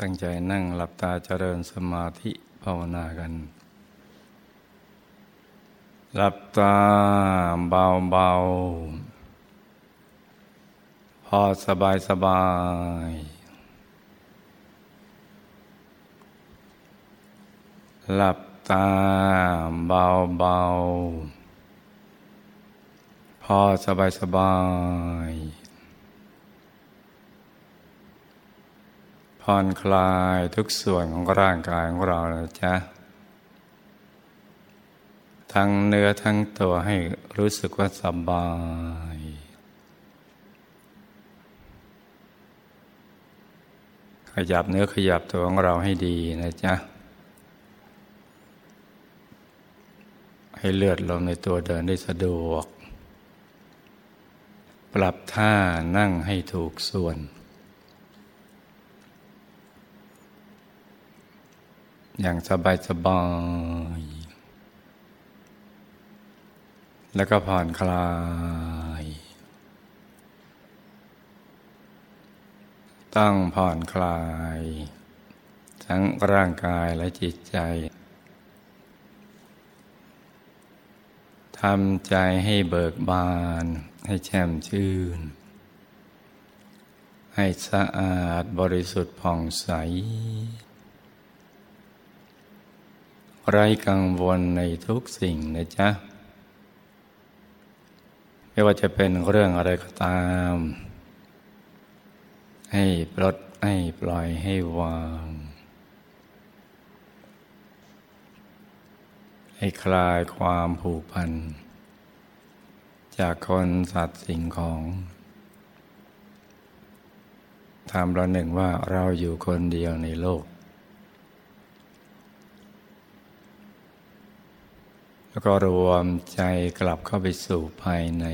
ตั้งใจนั่งหลับตาเจริญสมาธิภาวนากัน หลับตาเบาเบาพอสบายสบาย หลับตาเบาเบาพอสบายสบาย ผ่อนคลายทุกส่วนของร่างกายของเรานะจ๊ะ ทั้งเนื้อทั้งตัวให้รู้สึกว่าสบาย ขยับเนื้อขยับตัวของเราให้ดีนะจ๊ะ ให้เลือดลมในตัวเดินได้สะดวก ปรับท่านั่งให้ถูกส่วน อย่างสบายสบายแล้วก็ผ่อนคลาย ต้องผ่อนคลาย ทั้งร่างกายและจิตใจทำใจให้เบิกบาน ให้แช่มชื่น ให้สะอาดบริสุทธิ์ผ่องใส ไร้กังวลในทุกสิ่งนะจ๊ะ ไม่ว่าจะเป็นเรื่องอะไรก็ตาม ให้ปลดให้ปล่อยให้วาง ให้คลายความผูกพัน จากคนสัตว์สิ่งของทำเราหนึ่งว่าเราอยู่คนเดียวในโลก แล้วก็รวมใจกลับเข้าไปสู่ภายใน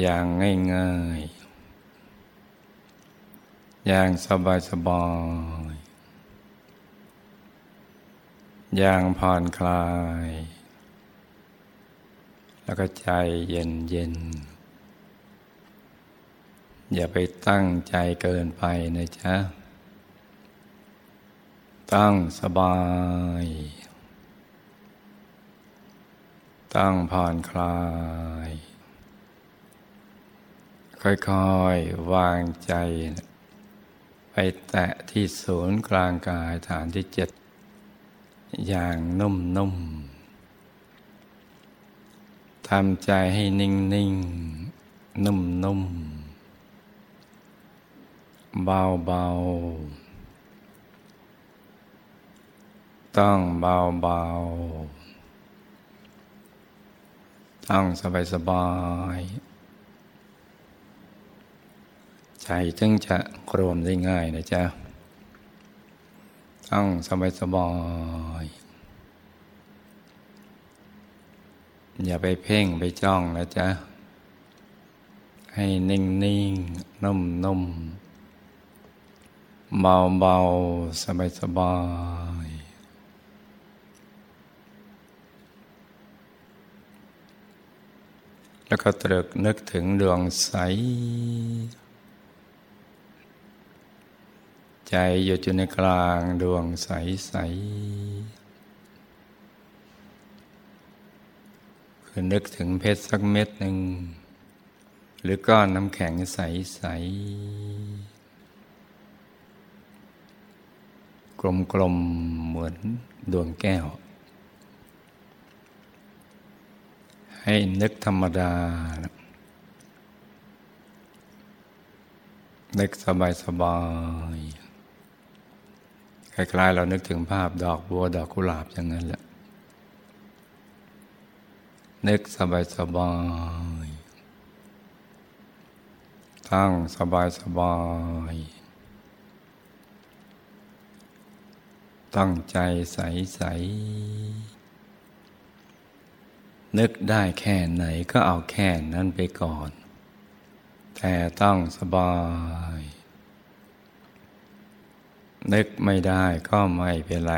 อย่างง่ายๆ อย่างสบายๆอย่างผ่อนคลาย แล้วก็ใจเย็นๆอย่าไปตั้งใจเกินไปนะจ๊ะ ตั้งสบาย ตั้งผ่อนคลาย ค่อยๆ วางใจ ไปแตะที่ศูนย์กลางกายฐานที่เจ็ด อย่างนุ่มๆทำใจให้นิ่งๆ นุ่มๆ เบาๆ ต้องเบาๆ ต้องสบายสบาย ใจจึงจะรวมได้ง่ายนะจ๊ะ ต้องสบายสบาย อย่าไปเพ่งไปจ้องนะจ๊ะ ให้นิ่งนิ่งนุ่มนุ่มเบาเบาสบายสบาย แล้วก็ตรึกนึกถึงดวงใส ใจหยุดอยู่ในกลางดวงใสใสคือนึกถึงเพชรสักเม็ดหนึ่ง หรือก้อนน้ำแข็งใสใสกลมๆเหมือนดวงแก้ว ให้นึกธรรมดา นึกสบายสบายคล้ายๆเรานึกถึงภาพดอกบัวดอกกุหลาบอย่างนั้นแหละ นึกสบายสบายตั้งสบายสบายตั้งใจใสใส นึกได้แค่ไหนก็เอาแค่นั้นไปก่อน แต่ต้องสบาย นึกไม่ได้ก็ไม่เป็นไร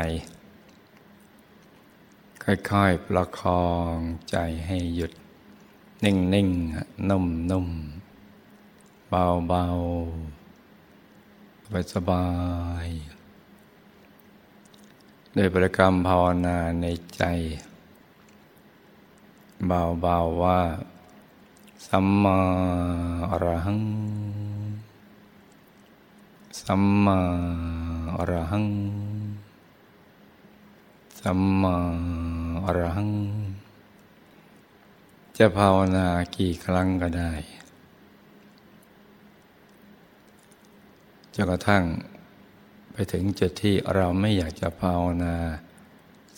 ค่อยๆ ประคองใจให้หยุด นิ่งๆนนุ่มๆ เบาๆบายสบายโดยประกรรมภาวนาในใจ เบาๆว่า สัมมาอรหัง สัมมาอรหัง สัมมาอรหัง จะภาวนากี่ครั้งก็ได้จนกระทั่งไปถึงจุดที่เราไม่อยากจะภาวนา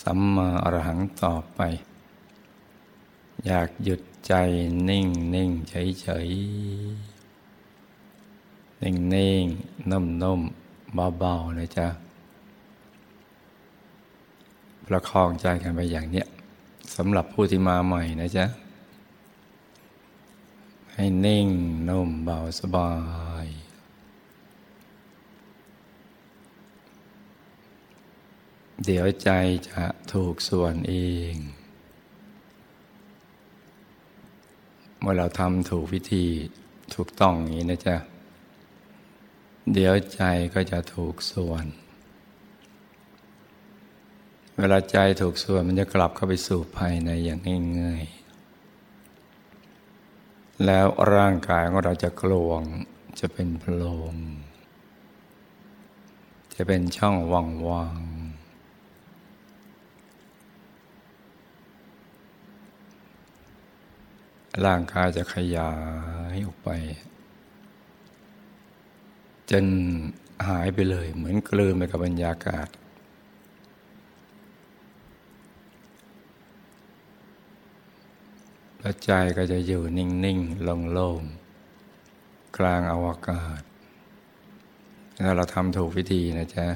สัมมาอรหังต่อไป อยากหยุดใจนิ่งนิ่งเฉยเฉยนิ่งนิ่งนุ่มนุ่มเบาๆนะจ๊ะประคองใจกันไปอย่างเนี้ยสำหรับผู้ที่มาใหม่นะจ๊ะ ให้นิ่งนุ่มเบาสบาย เดี๋ยวใจจะถูกส่วนเอง เมื่อเราทำถูกวิธีถูกต้องอย่างนี้นะจ๊ะ เดี๋ยวใจก็จะถูกส่วน เวลาใจถูกส่วนมันจะกลับเข้าไปสู่ภายในอย่างง่ายๆ แล้วร่างกายของเราจะกลวงจะเป็นโพรงจะเป็นช่องว่างๆ ร่างกายจะขยายออกไป จนหายไปเลย เหมือนกลืนไปกับบรรยากาศ แล้วใจก็จะอยู่นิ่งๆโล่งๆกลางอวกาศถ้าเราทำถูกวิธีนะจ๊ะ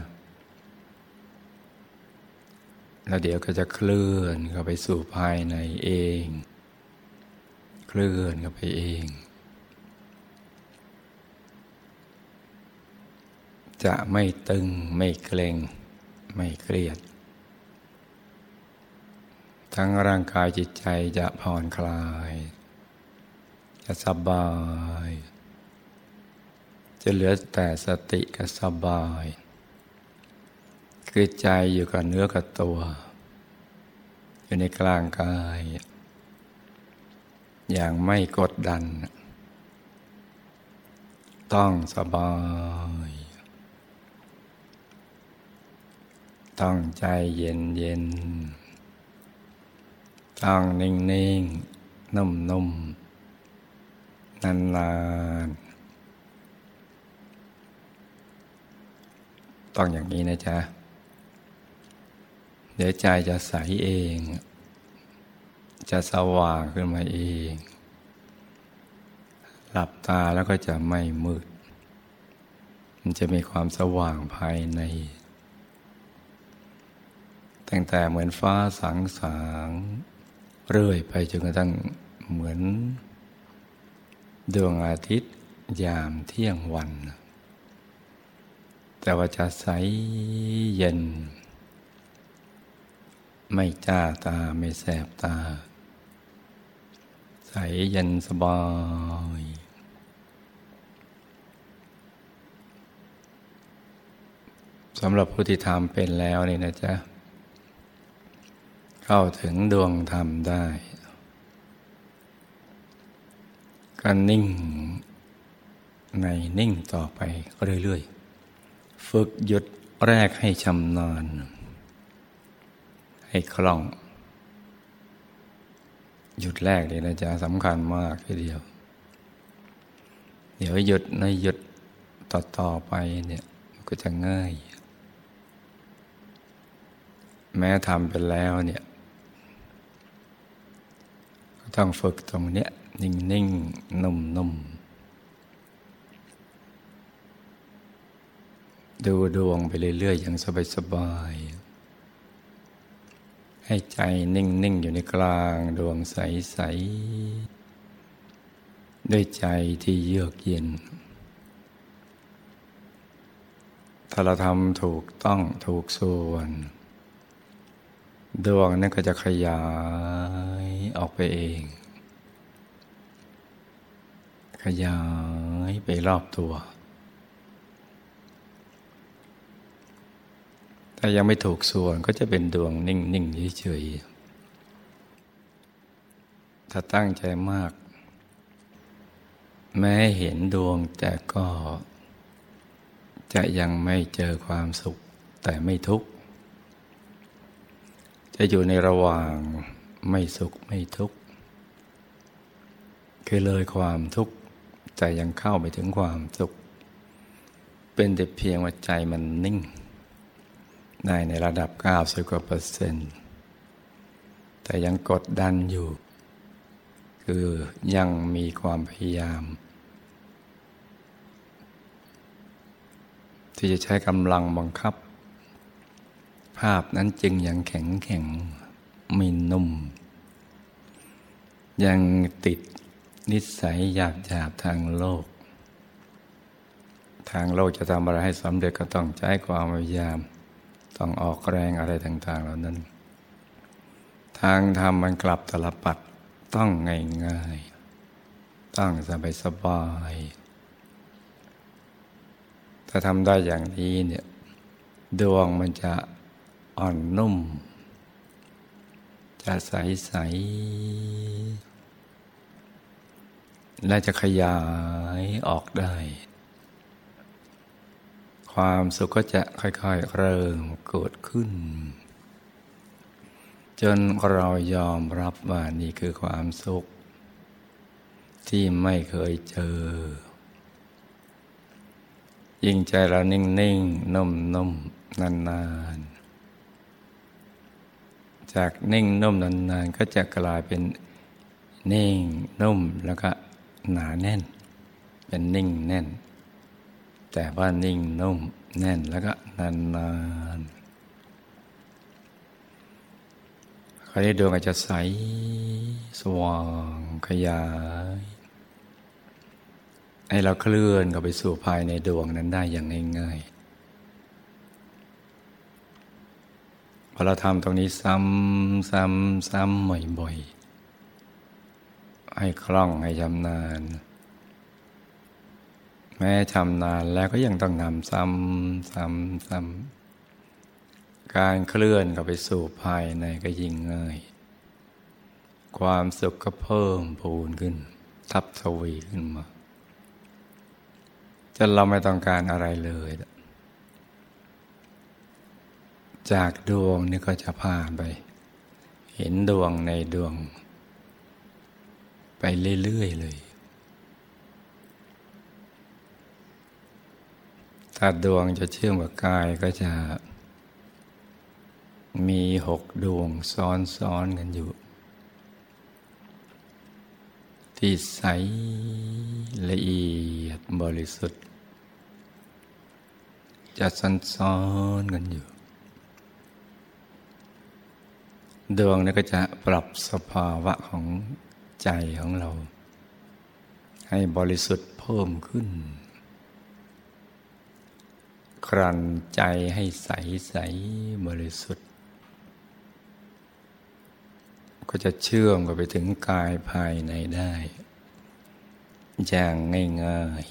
แล้วเดี๋ยวก็จะเคลื่อนเข้าไปสู่ภายในเอง เคลื่อนกันไปเอง จะไม่ตึงไม่เกร็งไม่เครียด ทั้งร่างกายจิตใจจะผ่อนคลาย จะสบาย จะเหลือแต่สติกับสบาย คือใจอยู่กับเนื้อกับตัว อยู่ในกลางกาย อย่างไม่กดดัน ต้องสบาย ต้องใจเย็นเย็น ต้องนิ่งนิ่งนุ่มนุ่มนานนานต้องอย่างนี้นะจ๊ะ เดี๋ยวใจจะใสเอง จะสว่างขึ้นมาเอง หลับตาแล้วก็จะไม่มืด มันจะมีความสว่างภายในตั้งแต่เหมือนฟ้าสางสางเรื่อยไปจนกระทั่งเหมือน ดวงอาทิตย์ยามเที่ยงวัน แต่ว่าจะใสเย็น ไม่จ้าตาไม่แสบตา ใสเย็นสบาย สำหรับผู้ที่ทำเป็นแล้วนี่นะจ๊ะ เข้าถึงดวงธรรมได้ก็นิ่งในนิ่งต่อไปเรื่อยๆ ฝึกหยุดแรกให้ชำนาญ ให้คล่อง หยุดแรกเลยนะจ๊ะสำคัญมากทีเดียว เดี๋ยวหยุดในหยุดต่อต่อไปเนี่ยก็จะง่าย แม้ทำไปแล้วเนี่ยก็ต้องฝึกตรงเนี้ยนิ่งนิ่งนุ่มนุ่มดูดวงไปเรื่อยๆอย่างสบายๆ ให้ใจนิ่งๆอยู่ในกลางดวงใสๆด้วยใจที่เยือกเย็น ถ้าเราทำถูกต้องถูกส่วน ดวงนั้นก็จะขยายออกไปเอง ขยายไปรอบตัว ถ้ายังไม่ถูกส่วนก็จะเป็นดวงนิ่งๆเฉยๆถ้าตั้งใจมาก แม้เห็นดวงแต่ก็ จะยังไม่เจอความสุขแต่ไม่ทุกข์ จะอยู่ในระหว่างไม่สุขไม่ทุกข์ คือเลยความทุกข์แต่ยังเข้าไปถึงความสุข เป็นแต่เพียงว่าใจมันนิ่ง ได้ในระดับ 90กว่าเปอร์เซ็นต์ แต่ยังกดดันอยู่ คือยังมีความพยายาม ที่จะใช้กำลังบังคับ ภาพนั้นจึงยังแข็งแข็งมีนุ่ม ยังติดนิสัยหยาบหยาบทางโลก ทางโลกจะทำอะไรให้สำเร็จก็ต้องใช้ความพยายาม ต้องออกแรงอะไรต่างๆ เหล่านั้น ทางธรรมมันกลับตลปัดต้องง่ายๆต้องสบายสบายถ้าทำได้อย่างนี้เนี่ยดวงมันจะอ่อนนุ่ม จะใสๆและจะขยายออกได้ ความสุขก็จะค่อยๆ เริ่มเกิดขึ้น จนเรายอมรับว่านี่คือความสุข ที่ไม่เคยเจอ ยิ่งใจเรานิ่งๆนุ่มๆนานๆ จากนิ่งนุ่มนานๆ ก็จะกลายเป็นนิ่งนุ่มแล้วก็หนาแน่น เป็นนิ่งแน่น แต่ว่านิ่งนุ่มแน่นแล้วก็นานนานคราวนี้ดวงอาจจะใสสว่างขยาย ให้เราเคลื่อนเข้าไปสู่ภายในดวงนั้นได้อย่างง่ายๆพอเราทำตรงนี้ซ้ำซ้ำซ้ำบ่อยๆให้คล่องให้ชำนาญ แม้ชำนาญแล้วก็ยังต้องนำซ้ำซ้ำซ้ำการเคลื่อนเข้าไปสู่ภายในก็ยิ่งง่าย ความสุขก็เพิ่มพูนขึ้น ทับทวีขึ้นมาจนเราไม่ต้องการอะไรเลย จากดวงนี่ก็จะผ่านไป เห็นดวงในดวง ไปเรื่อยๆเลย ถ้าดวงจะเชื่อมกับกายก็จะมีหกดวงซ้อนๆกันอยู่ ที่ใสละเอียดบริสุทธิ์ จะซ้อนๆกันอยู่ ดวงนี้ก็จะปรับสภาวะของใจของเรา ให้บริสุทธิ์เพิ่มขึ้น ครันใจให้ใสใสบริสุทธิ์ ก็จะเชื่อมกับไปถึงกายภายในได้ อย่างง่าย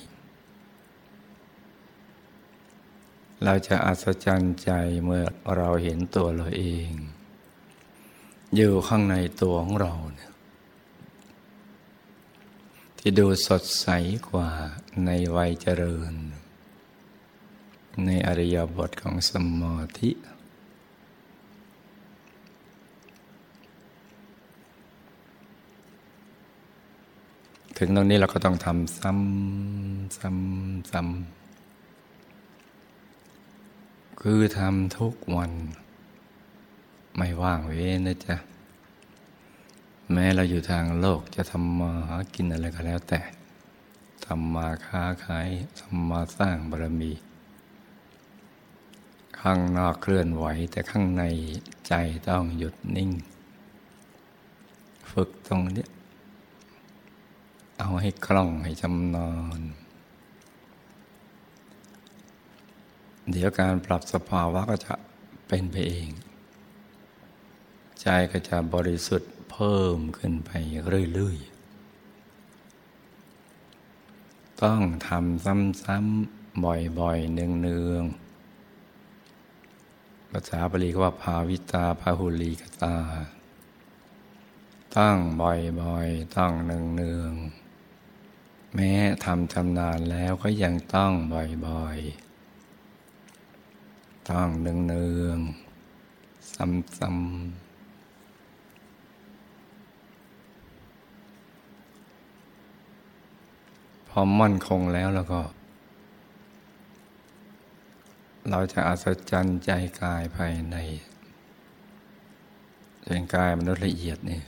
ๆ เราจะอัศจรรย์ใจเมื่อเราเห็นตัวเราเอง อยู่ข้างในตัวของเราเนี่ยที่ดูสดใสกว่าในวัยเจริญ ในอริยบทของสมาธิ ถึงตรงนี้เราก็ต้องทำซ้ำซ้ำซ้ำคือทำทุกวัน ไม่ว่างเว้นนะจ๊ะ แม้เราอยู่ทางโลกจะทำมาหากินอะไรก็แล้วแต่ทำมาค้าขายทำมาสร้างบารมี ข้างนอกเคลื่อนไหวแต่ข้างในใจต้องหยุดนิ่ง ฝึกตรงนี้ เอาให้คล่องให้จำนอน เดี๋ยวการปรับสภาวะก็จะเป็นไปเอง ใจก็จะบริสุทธิ์เพิ่มขึ้นไปเรื่อยๆ ต้องทำซ้ำๆบ่อยๆเนืองๆ ภาษาบาลีก็ว่าภาวิตาพาหุลีกตา ตั้งบ่อยๆต้องเนืองๆ แม้ทำชำนาญแล้วก็ยังต้องบ่อยๆต้องเนืองๆ ซ้ำๆพอมั่นคงแล้วแล้วก็ เราจะอัศจรรย์ใจกายภายในเป็นกายมนุษย์ละเอียดเนี่ย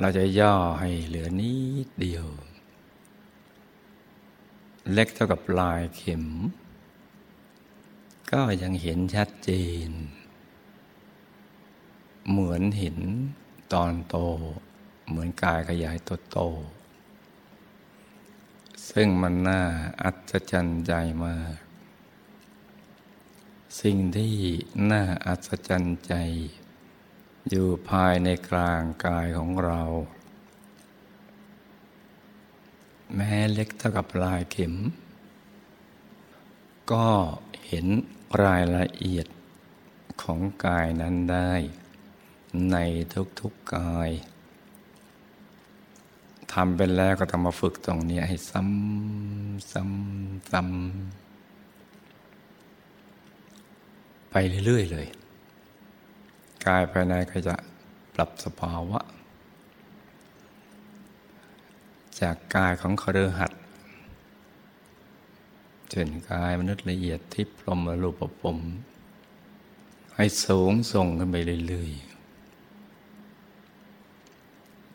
เราจะย่อให้เหลือนิดเดียว เล็กเท่ากับปลายเข็ม ก็ยังเห็นชัดเจน เหมือนเห็นตอนโต เหมือนกายขยายตัวโต ซึ่งมันน่าอัศจรรย์ใจมาก สิ่งที่น่าอัศจรรย์ใจ อยู่ภายในกลางกายของเรา แม้เล็กเท่ากับลายเข็ม ก็เห็นรายละเอียดของกายนั้นได้ ในทุกๆกาย ทำเป็นแล้วก็ต้องมาฝึกตรงนี้ให้ซ้ำซ้ำซ้ำไปเรื่อยๆเลย กายภายในก็จะปรับสภาวะ จากกายของคฤหัสถ์เช่นกายมนุษย์ละเอียดที่พรมรูปปมให้สูงส่งขึ้นไปเรื่อยๆ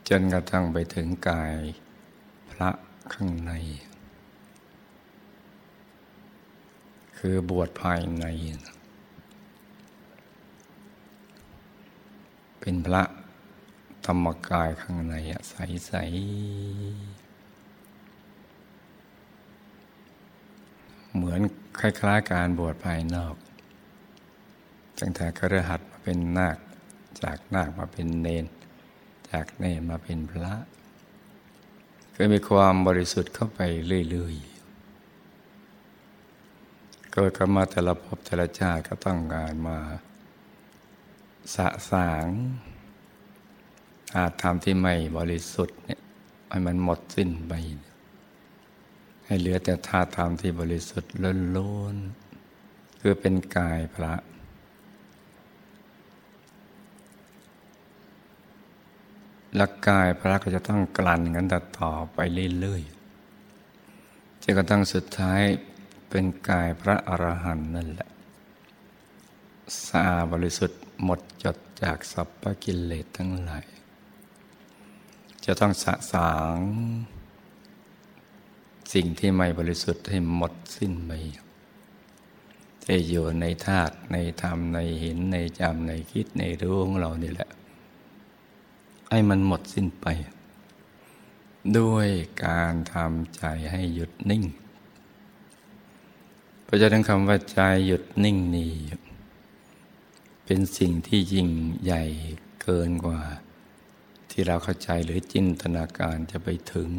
จนกระทั่งไปถึงกายพระข้างใน คือบวชภายใน เป็นพระธรรมกายข้างในใสๆเหมือนคล้ายๆการบวชภายนอกตั้งแต่กระหัดมาเป็นนาคจากนาคมาเป็นเนน จากเนมาเป็นพระก็มีความบริสุทธิ์เข้าไปเรื่อยๆเกิดขึ้นมาแต่ละภพแต่ละชาติก็ต้องการมาสะสางอาจทำที่ไม่บริสุทธิ์เนี่ยให้มันหมดสิ้นไป ให้เหลือแต่ธาตุธรรมที่บริสุทธิ์ล้นๆคือเป็นกายพระ และกายพระก็จะต้องกลั่นกันต่อไปเรื่อยๆจนกระทั่งสุดท้ายเป็นกายพระอรหันต์นั่นแหละสะอาบริสุทธิ์หมดจดจากสัพพกิเลสทั้งหลาย จะต้องสะสาง สิ่งที่ไม่บริสุทธิ์ให้หมดสิ้นไปที่อยู่ในธาตุในธรรมในเห็นในจำในคิดในรู้ของเรานี่แหละ ให้มันหมดสิ้นไป ด้วยการทำใจให้หยุดนิ่งเพราะฉะนั้นคำว่าใจหยุดนิ่งนี่เป็นสิ่งที่ยิ่งใหญ่เกินกว่า ที่เราเข้าใจหรือจินตนาการจะไปถึง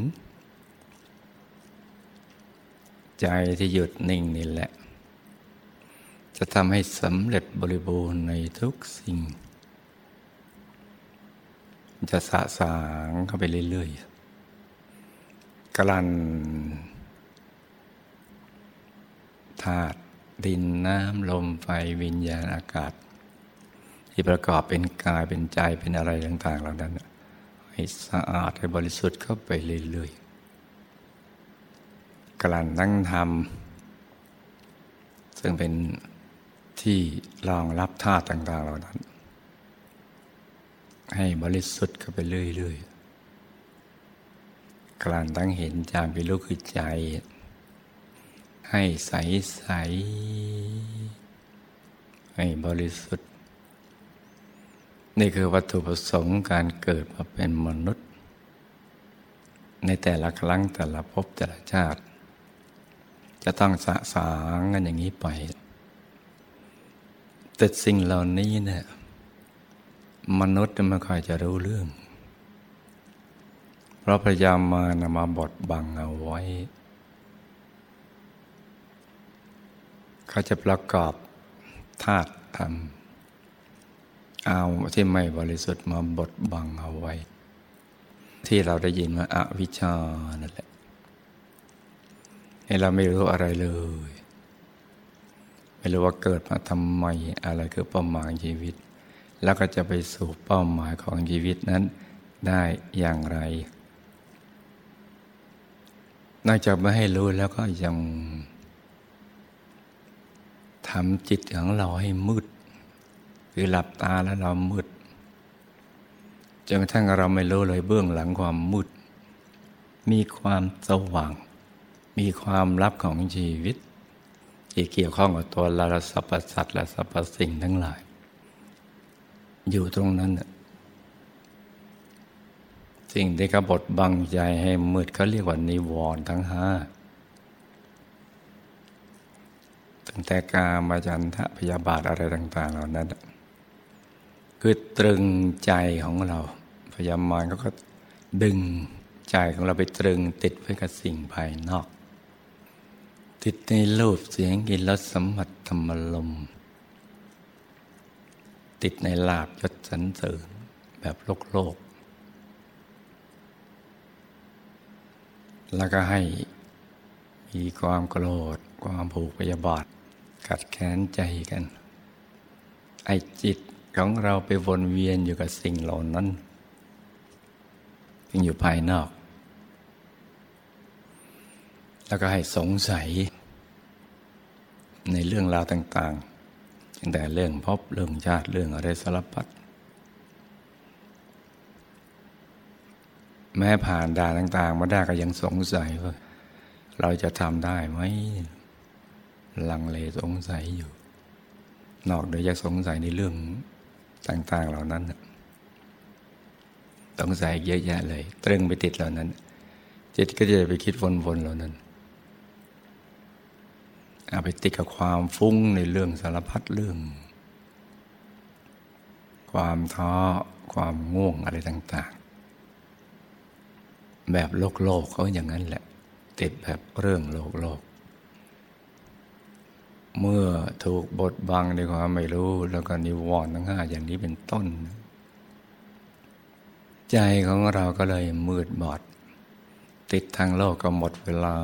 ใจที่หยุดนิ่งนี่แหละ จะทำให้สำเร็จบริบูรณ์ในทุกสิ่ง จะสะสางเข้าไปเรื่อยๆกลั่นธาตุดินน้ำลมไฟวิญญาณอากาศ ที่ประกอบเป็นกายเป็นใจเป็นอะไรต่างๆเหล่านั้นให้สะอาดให้บริสุทธิ์เข้าไปเรื่อยๆกลั่นนั่งทำซึ่งเป็นที่รองรับธาตุต่างๆเหล่านั้น ให้บริสุทธิ์เข้าไปเรื่อยๆกลั่นตั้งเห็นจามเป็นลูกคือใจ ให้ใสใสให้บริสุทธิ์ นี่คือวัตถุประสงค์การเกิดมาเป็นมนุษย์ ในแต่ละครั้งแต่ละภพแต่ละชาติ จะต้องสะสางกันอย่างนี้ไปแต่สิ่งเหล่านี้เนี่ย มนุษย์ไม่ค่อยจะรู้เรื่อง เพราะพยายามมานำมาบดบังเอาไว้ เขาจะประกอบธาตุธรรม เอาที่ไม่บริสุทธิ์มาบดบังเอาไว้ ที่เราได้ยินว่าอาวิชชานั่นแหละให้เราไม่รู้อะไรเลย ไม่รู้ว่าเกิดมาทำไมอะไรคือป้าหมายชีวิต แล้วก็จะไปสู่เป้าหมายของชีวิตนั้นได้อย่างไร นอกจากไม่ให้รู้แล้วก็ยังทำจิตของเราให้มืด คือหลับตาแล้วเรามืดจนกระทั่งเราไม่รู้เลยเบื้องหลังความมืด มีความสว่าง มีความลับของชีวิต ที่เกี่ยวข้องกับตัวเราสรรพสัตว์และสรรพสิ่งทั้งหลาย อยู่ตรงนั้นสิ่งที่กบฏบังใจให้มืดเขาเรียกว่านิวรณ์ทั้งห้าตั้งแต่กามาจันทะพยาบาทอะไรต่าง ๆ เหล่านั้นคือตรึงใจของเรา พยามารก็ดึงใจของเราไปตรึงติดไว้กับสิ่งภายนอก ติดในรูปเสียงกินรสสัมผัสธรรมลม ติดในลาบยศสันเสริญแบบโลกโลก แล้วก็ให้มีความโกรธ ความผูกพยาบาท กัดแค้นใจกัน ไอจิตของเราไปวนเวียนอยู่กับสิ่งเหล่านั้นยังอยู่ภายนอก แล้วก็ให้สงสัย ในเรื่องราวต่างๆ ตั้งแต่เรื่องพบเรื่องชาติเรื่องอะไรสารพัดแม้ผ่านด่านต่าง ๆ มาได้ก็ยังสงสัยว่า เราจะทำได้ไหมลังเลสงสัยอยู่ นอกเดียจากสงสัยในเรื่องต่าง ๆ เหล่านั้นสงสัยเยอะแยะเลย ตรึงไปติดเหล่านั้น จิตก็จะไปคิดวนๆเหล่านั้น เอาไปติดกับความฟุ้งในเรื่องสารพัดเรื่อง ความท้อความง่วงอะไรต่าง ๆ แบบโลกโลกเขาอย่างนั้นแหละ ติดแบบเรื่องโลกโลก เมื่อถูกบดบังในความไม่รู้แล้วก็นิวรณ์ทั้งห้าอย่างนี้เป็นต้น ใจของเราก็เลยมืดบอด ติดทางโลกก็หมดเวลา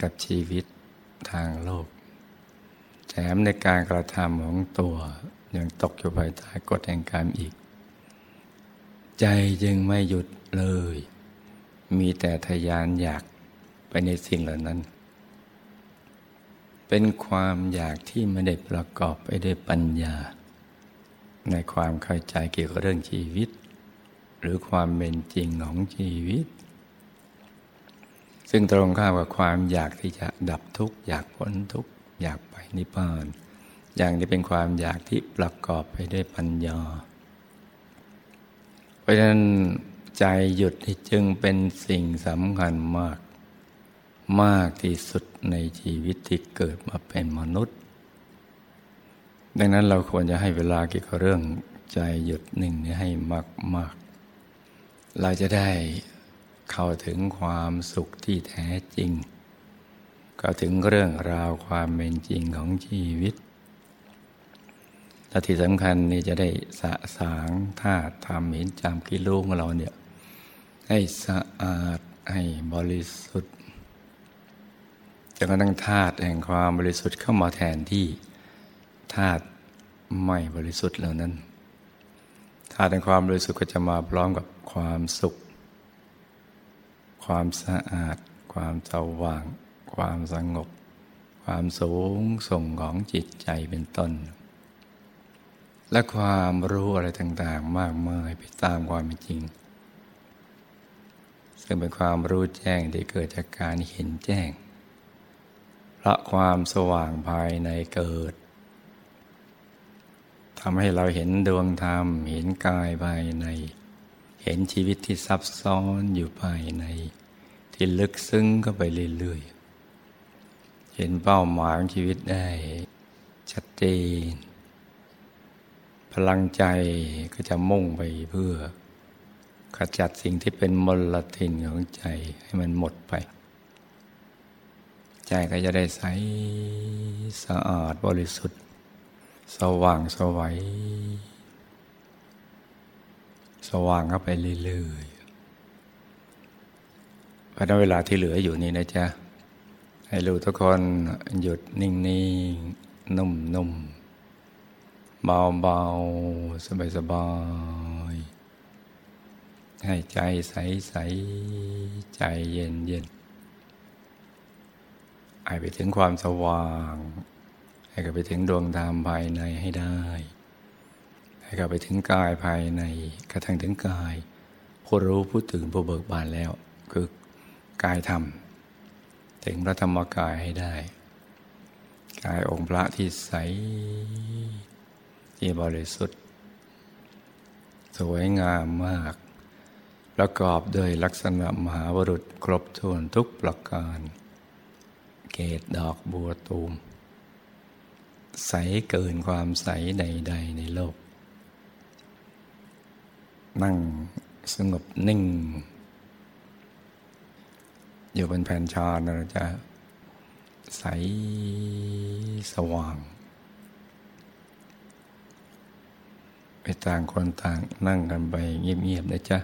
กับชีวิตทางโลก แถมในการกระทำของตัวยังตกอยู่ภายใต้กฎแห่งกรรมอีก ใจจึงไม่หยุดเลย มีแต่ทยานอยากไปในสิ่งเหล่านั้น เป็นความอยากที่ไม่ได้ประกอบไปด้วยปัญญา ในความเข้าใจเกี่ยวกับเรื่องชีวิต หรือความเป็นจริงของชีวิต ซึ่งตรงข้ามกับความอยากที่จะดับทุกข์อยากพ้นทุกข์อยากไปนิพพาน อย่างนี้เป็นความอยากที่ประกอบไปด้วยปัญญา เพราะฉะนั้นใจหยุดจึงเป็นสิ่งสำคัญมาก มากที่สุดในชีวิตที่เกิดมาเป็นมนุษย์ ดังนั้นเราควรจะให้เวลาเกี่ยวกับเรื่องใจหยุดหนึ่งนี้ให้มากมากเราจะได้ เข้าถึงความสุขที่แท้จริงเข้าถึงเรื่องราวความเป็นจริงของชีวิตและที่สำคัญนี่จะได้สะสางท่าทำเห็นจำกิโลของเราเนี่ยให้สะอาดให้บริสุทธิ์จนกระทั่งธาตุแห่งความบริสุทธิ์เข้ามาแทนที่ธาตุไม่บริสุทธิ์เหล่านั้นธาตุแห่งความบริสุทธิ์ก็จะมาพร้อมกับความสุข ความสะอาด ความสว่าง ความสงบ ความสูงส่งของจิตใจเป็นต้น และความรู้อะไรต่างๆ มากมายไปตามความเป็นจริง ซึ่งเป็นความรู้แจ้งที่เกิดจากการเห็นแจ้งเพราะความสว่างภายในเกิดทำให้เราเห็นดวงธรรม เห็นกายภายใน เห็นชีวิตที่ซับซ้อนอยู่ภายใน ที่ลึกซึ้งก็ไปเรื่อยๆ เห็นเป้าหมายของชีวิตได้ชัดเจน พลังใจก็จะมุ่งไปเพื่อ ขจัดสิ่งที่เป็นมลทินของใจให้มันหมดไป ใจก็จะได้ใสสะอาดบริสุทธิ์ สว่างสวัยสว่างเข้าไปเรื่อยๆ พราะเวลาที่เหลืออยู่นี่นะจ๊ะ ให้รู้ทุกคนหยุดนิ่งๆ นุ่มๆ เบาๆ สบายๆ ให้ใจใสๆ ใจเย็นๆให้ไปถึงความสว่าง ให้ไปถึงดวงธรรมภายในให้ได้ ให้กับไปถึงกายภายในกระทั่งถึงกายผู้รู้ผู้ตื่นผู้เบิกบานแล้วคือ กายธรรม ถึงพระธรรมกายให้ได้ กายองค์พระที่ใสที่บริสุทธิ์ สวยงามมาก ประกอบด้วยลักษณะมหาวรุษครบถ้วนทุกประการ เกตดอกบัวตูม ใสเกินความใสใด ๆ ในโลก นั่งสงบนิ่ง อยู่บนแผ่นชาเราจะใสสว่าง ไปต่างคนต่างนั่งกันไปเงียบๆนะจ๊ะ